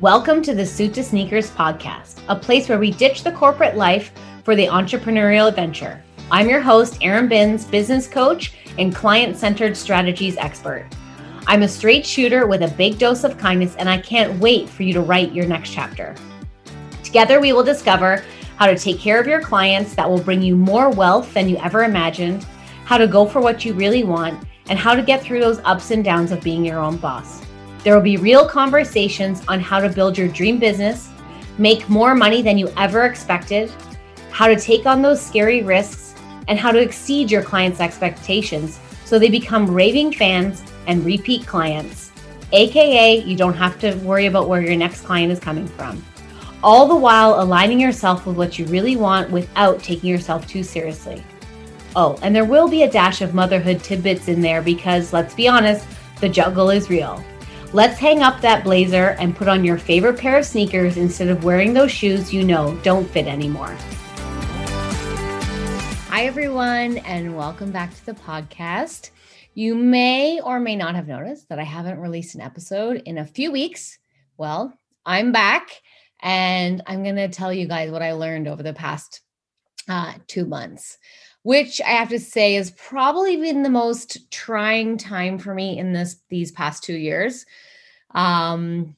Welcome to the Suit to Sneakers podcast, a place where we ditch the corporate life for the entrepreneurial adventure. I'm your host, Erin Binns, business coach and client centered strategies expert. I'm a straight shooter with a big dose of kindness, and I can't wait for you to write your next chapter. Together, we will discover how to take care of your clients that will bring you more wealth than you ever imagined, how to go for what you really want, and how to get through those ups and downs of being your own boss. There will be real conversations on how to build your dream business, make more money than you ever expected, how to take on those scary risks, and how to exceed your clients' expectations so they become raving fans and repeat clients. AKA, you don't have to worry about where your next client is coming from. All the while aligning yourself with what you really want without taking yourself too seriously. Oh, and there will be a dash of motherhood tidbits in there because let's be honest, the juggle is real. Let's hang up that blazer and put on your favorite pair of sneakers instead of wearing those shoes you know don't fit anymore. Hi, everyone, and welcome back to the podcast. You may or may not have noticed that I haven't released an episode in a few weeks. Well, I'm back and I'm going to tell you guys what I learned over the past uh, two months which I have to say has probably been the most trying time for me in this these past two years. Um,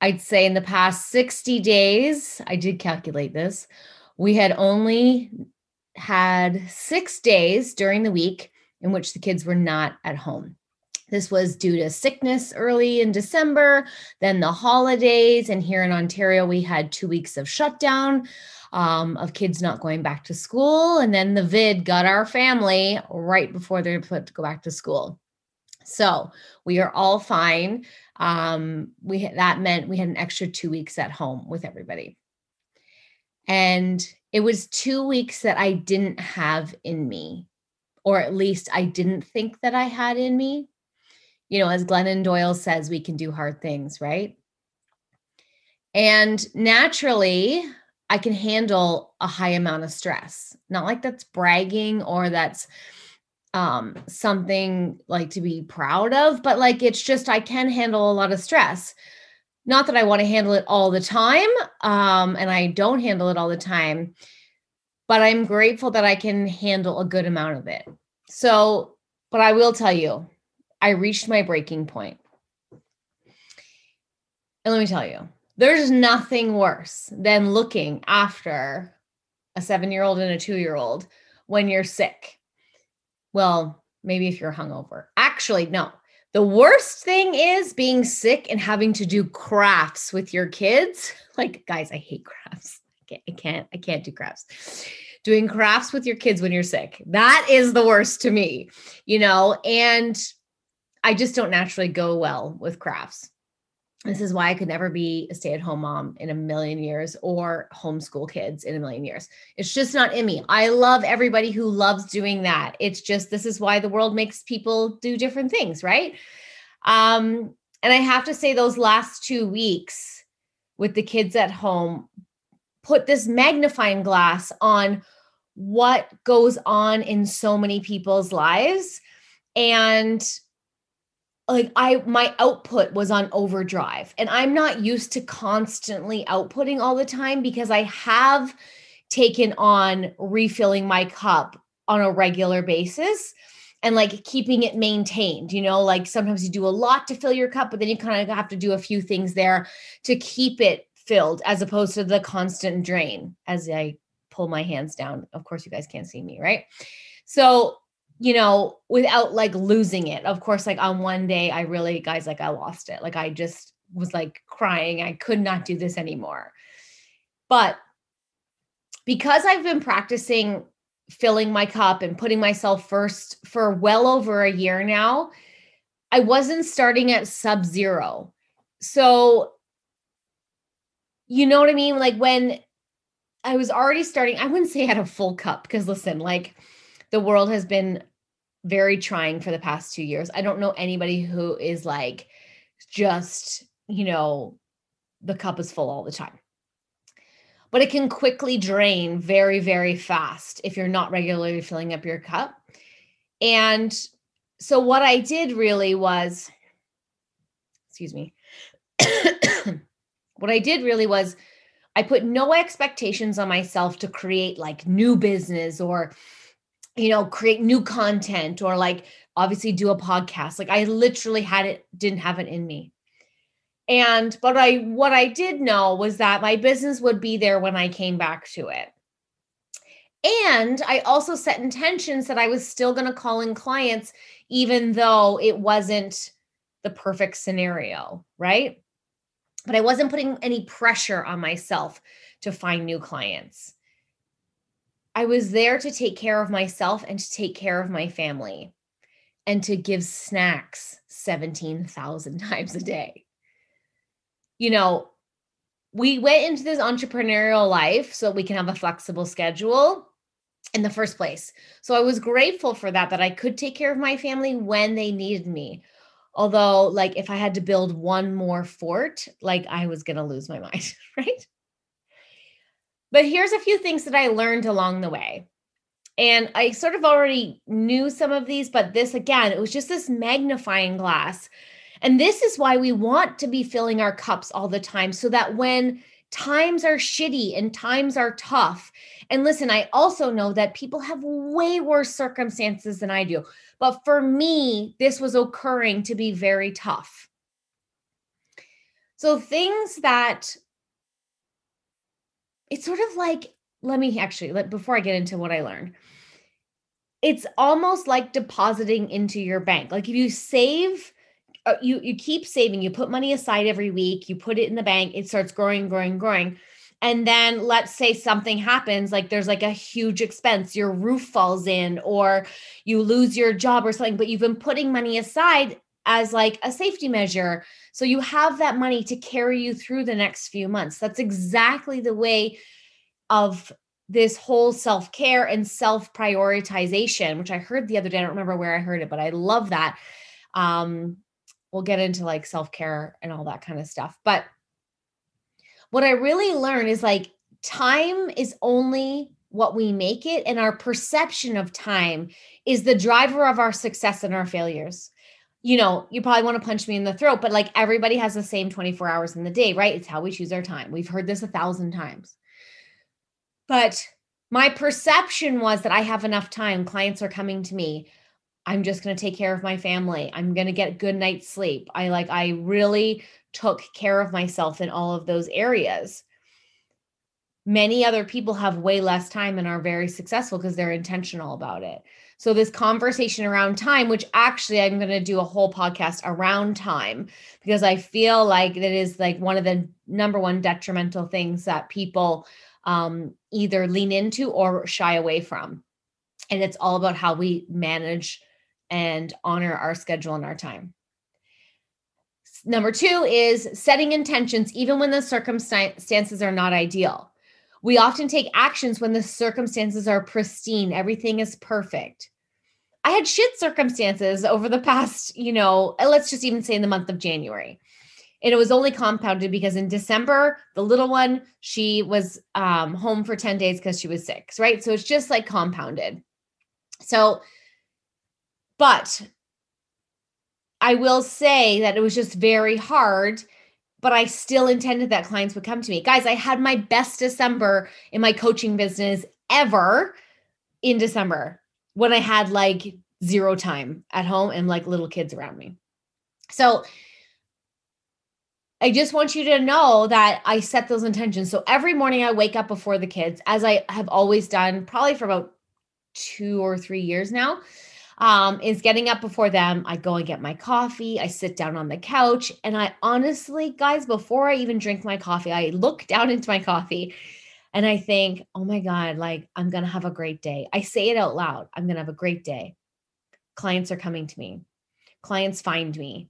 I'd say in the past 60 days, I did calculate this, we had only had six days during the week in which the kids were not at home. This was due to sickness early in December, then the holidays. And here in Ontario, we had two weeks of shutdown um, of kids not going back to school. And then the vid got our family right before they're put to go back to school. So we are all fine. Um, we that meant we had an extra two weeks at home with everybody. And it was two weeks that I didn't have in me, or at least I didn't think that I had in me. You know, as Glennon Doyle says, we can do hard things, right? And naturally, I can handle a high amount of stress. Not like that's bragging or that's um something like to be proud of, but like it's just I can handle a lot of stress. Not that I want to handle it all the time, um and I don't handle it all the time, but I'm grateful that I can handle a good amount of it. So, but I will tell you, I reached my breaking point. And let me tell you, there's nothing worse than looking after a seven year old and a two year old when you're sick. Well, maybe if you're hungover. Actually, no. The worst thing is being sick and having to do crafts with your kids. Like, guys, I hate crafts. I can't, I can't, do crafts. Doing crafts with your kids when you're sick. That is the worst to me, you know, and I just don't naturally go well with crafts. This is why I could never be a stay at home mom in a million years or homeschool kids in a million years. It's just not in me. I love everybody who loves doing that. It's just this is why the world makes people do different things, right? Um, and I have to say, those last two weeks with the kids at home put this magnifying glass on what goes on in so many people's lives. And like I my output was on overdrive. And I'm not used to constantly outputting all the time because I have taken on refilling my cup on a regular basis and like keeping it maintained you know? Like sometimes you do a lot to fill your cup but then you kind of have to do a few things there to keep it filled as opposed to the constant drain as I pull my hands down. Of course you guys can't see me right? So you know, without like losing it. Of course, like on one day, I really, guys, like I lost it. Like I just was like crying. I could not do this anymore. But because I've been practicing filling my cup and putting myself first for well over a year now, I wasn't starting at sub zero. So, you know what I mean? Like when I was already starting, I wouldn't say I had a full cup because listen, like the world has been very trying for the past two years. I don't know anybody who is like just, you know, the cup is full all the time. But it can quickly drain very, very fast if you're not regularly filling up your cup. And so, what I did really was, excuse me, What I did really was I put no expectations on myself to create like new business or, you know, create new content or like obviously do a podcast. Like I literally had it, didn't have it in me. And but I what I did know was that my business would be there when I came back to it. And I also set intentions that I was still going to call in clients, even though it wasn't the perfect scenario, right? But I wasn't putting any pressure on myself to find new clients. I was there to take care of myself and to take care of my family and to give snacks 17,000 times a day. You know, we went into this entrepreneurial life so we can have a flexible schedule in the first place. So I was grateful for that, that I could take care of my family when they needed me. Although, like, if I had to build one more fort, like, I was going to lose my mind, right? But here's a few things that I learned along the way. And I sort of already knew some of these, but this again, it was just this magnifying glass. And this is why we want to be filling our cups all the time so that when times are shitty and times are tough. And listen, I also know that people have way worse circumstances than I do. But for me, this was occurring to be very tough. So things that it's sort of like, let me actually, let, before I get into what I learned, it's almost like depositing into your bank. Like if you save uh, you you keep saving you put money aside every week you put it in the bank it starts growing growing growing and then let's say something happens like there's like a huge expense your roof falls in or you lose your job or something but you've been putting money aside as like a safety measure. So you have that money to carry you through the next few months. That's exactly the way of this whole self-care and self-prioritization which i heard the other day. I don't remember where i heard it but i love that. Um we'll get into like self-care and all that kind of stuff. But what i really learned is like time is only what we make it and our perception of time is the driver of our success and our failures you know you probably want to punch me in the throat but like everybody has the same 24 hours in the day right it's how we choose our time we've heard this a thousand times but my perception was that i have enough time clients are coming to me I'm just going to take care of my family. I'm going to get good night's sleep. I like, I really took care of myself in all of those areas. Many other people have way less time and are very successful because they're intentional about it. So, this conversation around time, which actually I'm going to do a whole podcast around time because I feel like it is like one of the number one detrimental things that people um, either lean into or shy away from. And it's all about how we manage and honor our schedule and our time. Number two is setting intentions, even when the circumstances are not ideal. We often take actions when the circumstances are pristine, everything is perfect. I had shit circumstances over the past, you know, let's just even say in the month of January. And it was only compounded because in December, the little one, she was um, home for 10 days because she was sick, right? So it's just like compounded. So but I will say that it was just very hard, but I still intended that clients would come to me. Guys, I had my best December in my coaching business ever in December when I had like zero time at home and like little kids around me. So I just want you to know that I set those intentions. So every morning I wake up before the kids, as I have always done, probably for about two or three years now um, is getting up before them. I go and get my coffee. I sit down on the couch. And I honestly, guys, before I even drink my coffee, I look down into my coffee and I think, oh my God, like I'm going to have a great day. I say it out loud. I'm going to have a great day. Clients are coming to me, clients find me.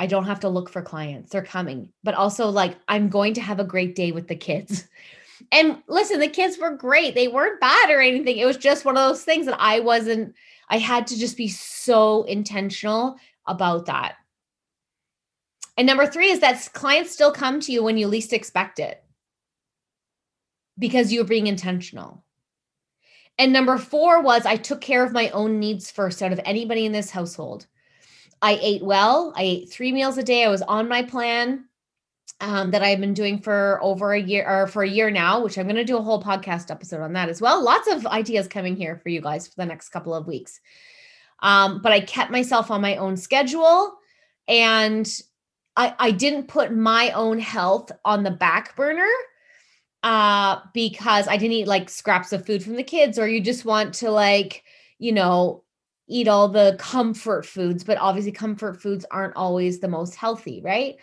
I don't have to look for clients. They're coming. But also, like, I'm going to have a great day with the kids. And listen, the kids were great. They weren't bad or anything. It was just one of those things that I wasn't I had to just be so intentional about that. And number three is that clients still come to you when you least expect it because you're being intentional. And number four was I took care of my own needs first out of anybody in this household. I ate well. I ate three meals a day. I was on my plan. Um, that I've been doing for over a year or for a year now, which I'm going to do a whole podcast episode on that as well. Lots of ideas coming here for you guys for the next couple of weeks. Um, but I kept myself on my own schedule and I, I didn't put my own health on the back burner uh, because I didn't eat like scraps of food from the kids, or you just want to like, you know, eat all the comfort foods, but obviously comfort foods aren't always the most healthy, right?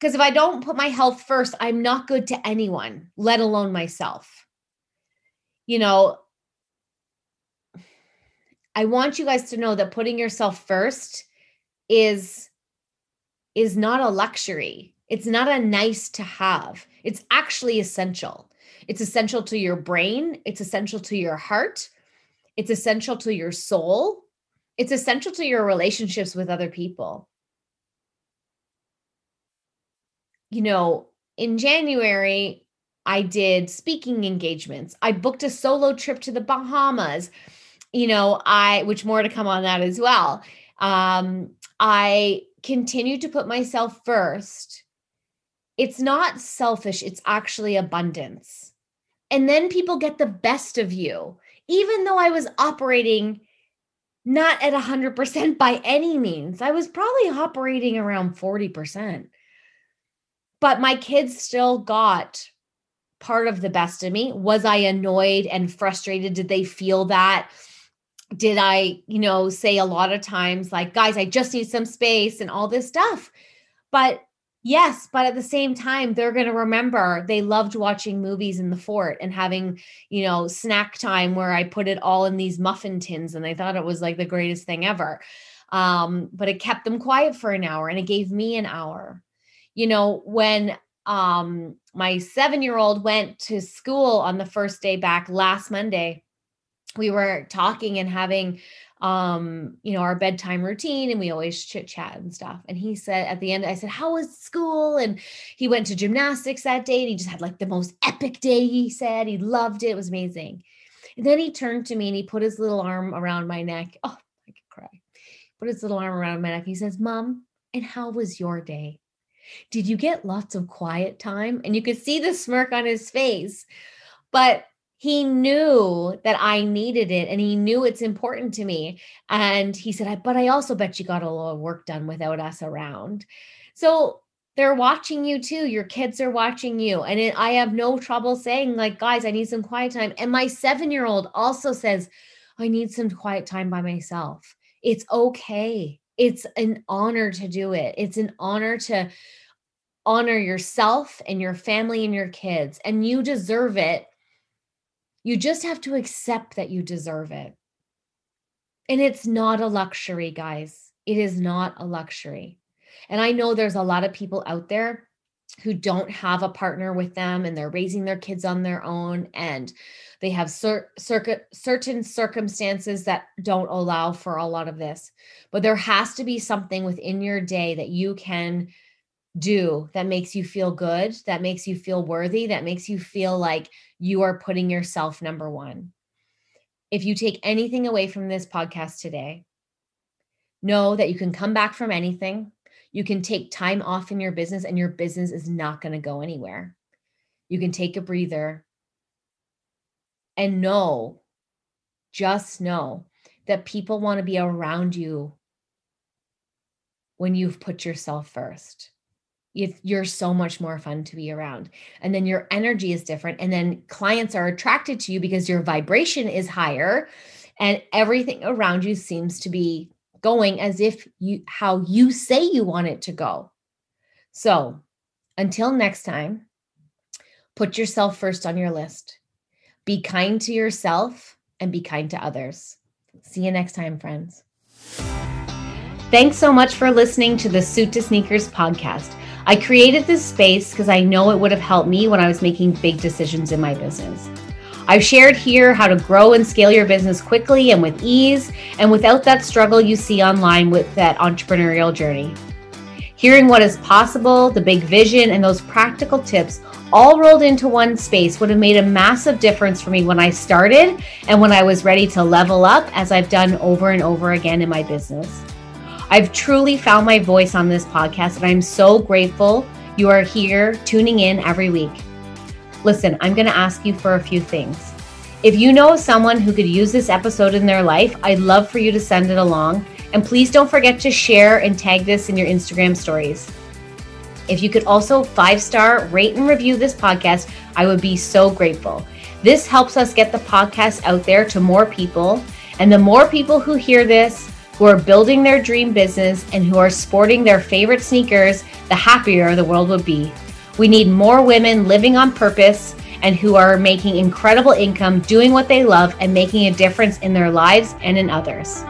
Because if I don't put my health first, I'm not good to anyone, let alone myself. You know, I want you guys to know that putting yourself first is is not a luxury. It's not a nice to have. It's actually essential. It's essential to your brain, it's essential to your heart, it's essential to your soul, it's essential to your relationships with other people. You know, in January, I did speaking engagements. I booked a solo trip to the Bahamas. You know, I which more to come on that as well. Um, I continue to put myself first. It's not selfish, it's actually abundance. And then people get the best of you, even though I was operating not at 100% by any means. I was probably operating around 40%. But my kids still got part of the best of me. Was I annoyed and frustrated? Did they feel that? did I, you know, say a lot of times, like, guys, I just need some space and all this stuff. But yes, but at the same time, they're going to remember they loved watching movies in the fort and having, you know, snack time where I put it all in these muffin tins and they thought it was like the greatest thing ever. Um, but it kept them quiet for an hour and it gave me an hour. You know, when um my seven year old went to school on the first day back last Monday we were talking and having um you know our bedtime routine and we always chit chat and stuff. And he said at the end i said how was school? And he went to gymnastics that day and he just had like the most epic day he said. He loved it. It was amazing. And then he turned to me and he put his little arm around my neck. Oh i could cry. Put his little arm around my neck. He says mom and how was your day did you get lots of quiet time and you could see the smirk on his face but he knew that I needed it and he knew it's important to me. And he said, But I also bet you got a lot of work done without us around. So they're watching you too. Your kids are watching you. And it, I have no trouble saying, like, guys, I need some quiet time. And my seven year old also says, I need some quiet time by myself. It's okay. It's an honor to do it. It's an honor to honor yourself and your family and your kids. And you deserve it you just have to accept that you deserve it. And it's not a luxury, guys. It is not a luxury. And I know there's a lot of people out there who don't have a partner with them and they're raising their kids on their own and they have cer- certain circumstances that don't allow for a lot of this. But there has to be something within your day that you can do that makes you feel good, that makes you feel worthy, that makes you feel like you are putting yourself number one. If you take anything away from this podcast today, know that you can come back from anything. You can take time off in your business, and your business is not going to go anywhere. You can take a breather and know, just know that people want to be around you when you've put yourself first if you're so much more fun to be around and then your energy is different and then clients are attracted to you because your vibration is higher and everything around you seems to be going as if you how you say you want it to go. So until next time put yourself first on your list. Be kind to yourself and be kind to others. See you next time friends. Thanks so much for listening to the suit to sneakers podcast. I created this space because I know it would have helped me when I was making big decisions in my business. I've shared here how to grow and scale your business quickly and with ease and without that struggle you see online with that entrepreneurial journey. Hearing what is possible, the big vision, and those practical tips all rolled into one space would have made a massive difference for me when I started and when I was ready to level up, as I've done over and over again in my business. I've truly found my voice on this podcast, and I'm so grateful you are here tuning in every week. Listen, I'm going to ask you for a few things. If you know someone who could use this episode in their life, I'd love for you to send it along. And please don't forget to share and tag this in your Instagram stories. If you could also five star rate and review this podcast, I would be so grateful. This helps us get the podcast out there to more people. And the more people who hear this, who are building their dream business, and who are sporting their favorite sneakers, the happier the world would be. We need more women living on purpose and who are making incredible income, doing what they love, and making a difference in their lives and in others.